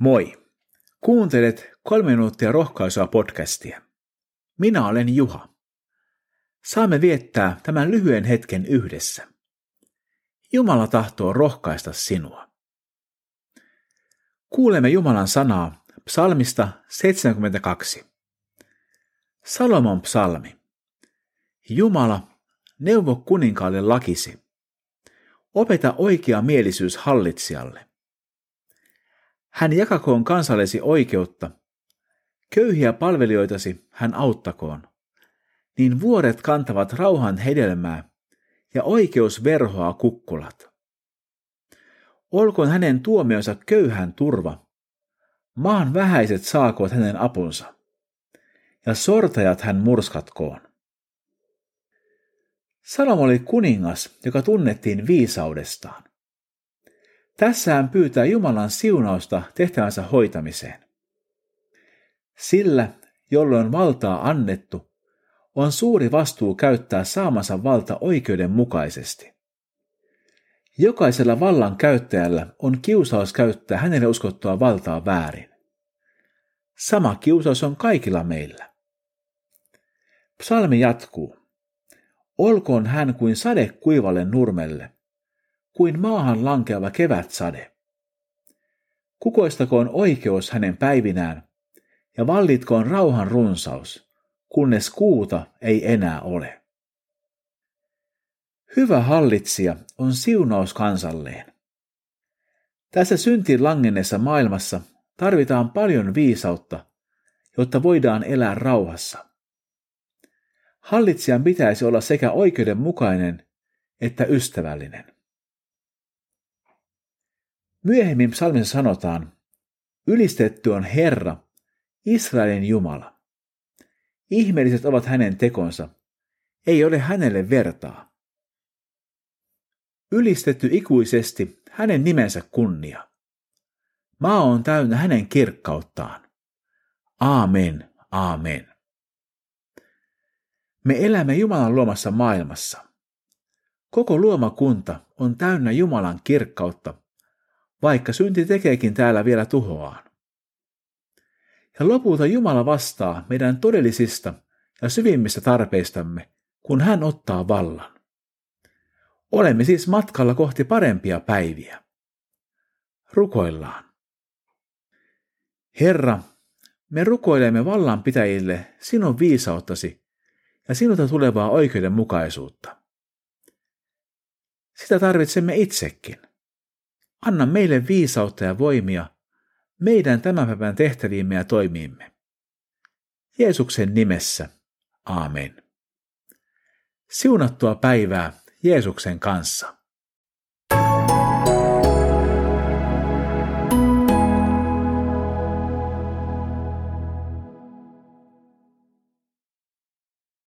Moi! Kuuntelet kolme minuuttia rohkaisua podcastia. Minä olen Juha. Saamme viettää tämän lyhyen hetken yhdessä. Jumala tahtoo rohkaista sinua. Kuulemme Jumalan sanaa psalmista 72. Salomon psalmi. Jumala, neuvo kuninkaalle lakisi. Opeta oikea mielisyys hallitsijalle. Hän jakakoon kansallesi oikeutta. Köyhiä palvelijoitasi hän auttakoon. Niin vuoret kantavat rauhan hedelmää ja oikeus verhoaa kukkulat. Olkoon hänen tuomionsa köyhän turva. Maan vähäiset saakoot hänen apunsa. Ja sortajat hän murskatkoon. Salomo oli kuningas, joka tunnettiin viisaudestaan. Tässä hän pyytää Jumalan siunausta tehtävänsä hoitamiseen. Sillä, jolloin valtaa annettu, on suuri vastuu käyttää saamansa valta oikeudenmukaisesti. Jokaisella vallan käyttäjällä on kiusaus käyttää hänelle uskottua valtaa väärin. Sama kiusaus on kaikilla meillä. Psalmi jatkuu. Olkoon hän kuin sade kuivalle nurmelle, kuin maahan lankeava kevätsade. Kukoistakoon oikeus hänen päivinään, ja vallitkoon rauhan runsaus, kunnes kuuta ei enää ole. Hyvä hallitsija on siunaus kansalleen. Tässä syntiin langenneessa maailmassa tarvitaan paljon viisautta, jotta voidaan elää rauhassa. Hallitsijan pitäisi olla sekä oikeudenmukainen että ystävällinen. Myöhemmin psalmissa sanotaan, ylistetty on Herra, Israelin Jumala. Ihmeelliset ovat hänen tekonsa, ei ole hänelle vertaa. Ylistetty ikuisesti hänen nimensä kunnia. Maa on täynnä hänen kirkkauttaan. Aamen, aamen. Me elämme Jumalan luomassa maailmassa. Koko luomakunta on täynnä Jumalan kirkkautta vaikka synti tekeekin täällä vielä tuhoaan. Ja lopulta Jumala vastaa meidän todellisista ja syvimmistä tarpeistamme, kun hän ottaa vallan. Olemme siis matkalla kohti parempia päiviä. Rukoillaan. Herra, me rukoilemme vallanpitäjille sinun viisauttasi ja sinulta tulevaa oikeudenmukaisuutta. Sitä tarvitsemme itsekin. Anna meille viisautta ja voimia meidän tämän päivän tehtäviimme ja toimiimme. Jeesuksen nimessä. Aamen. Siunattua päivää Jeesuksen kanssa.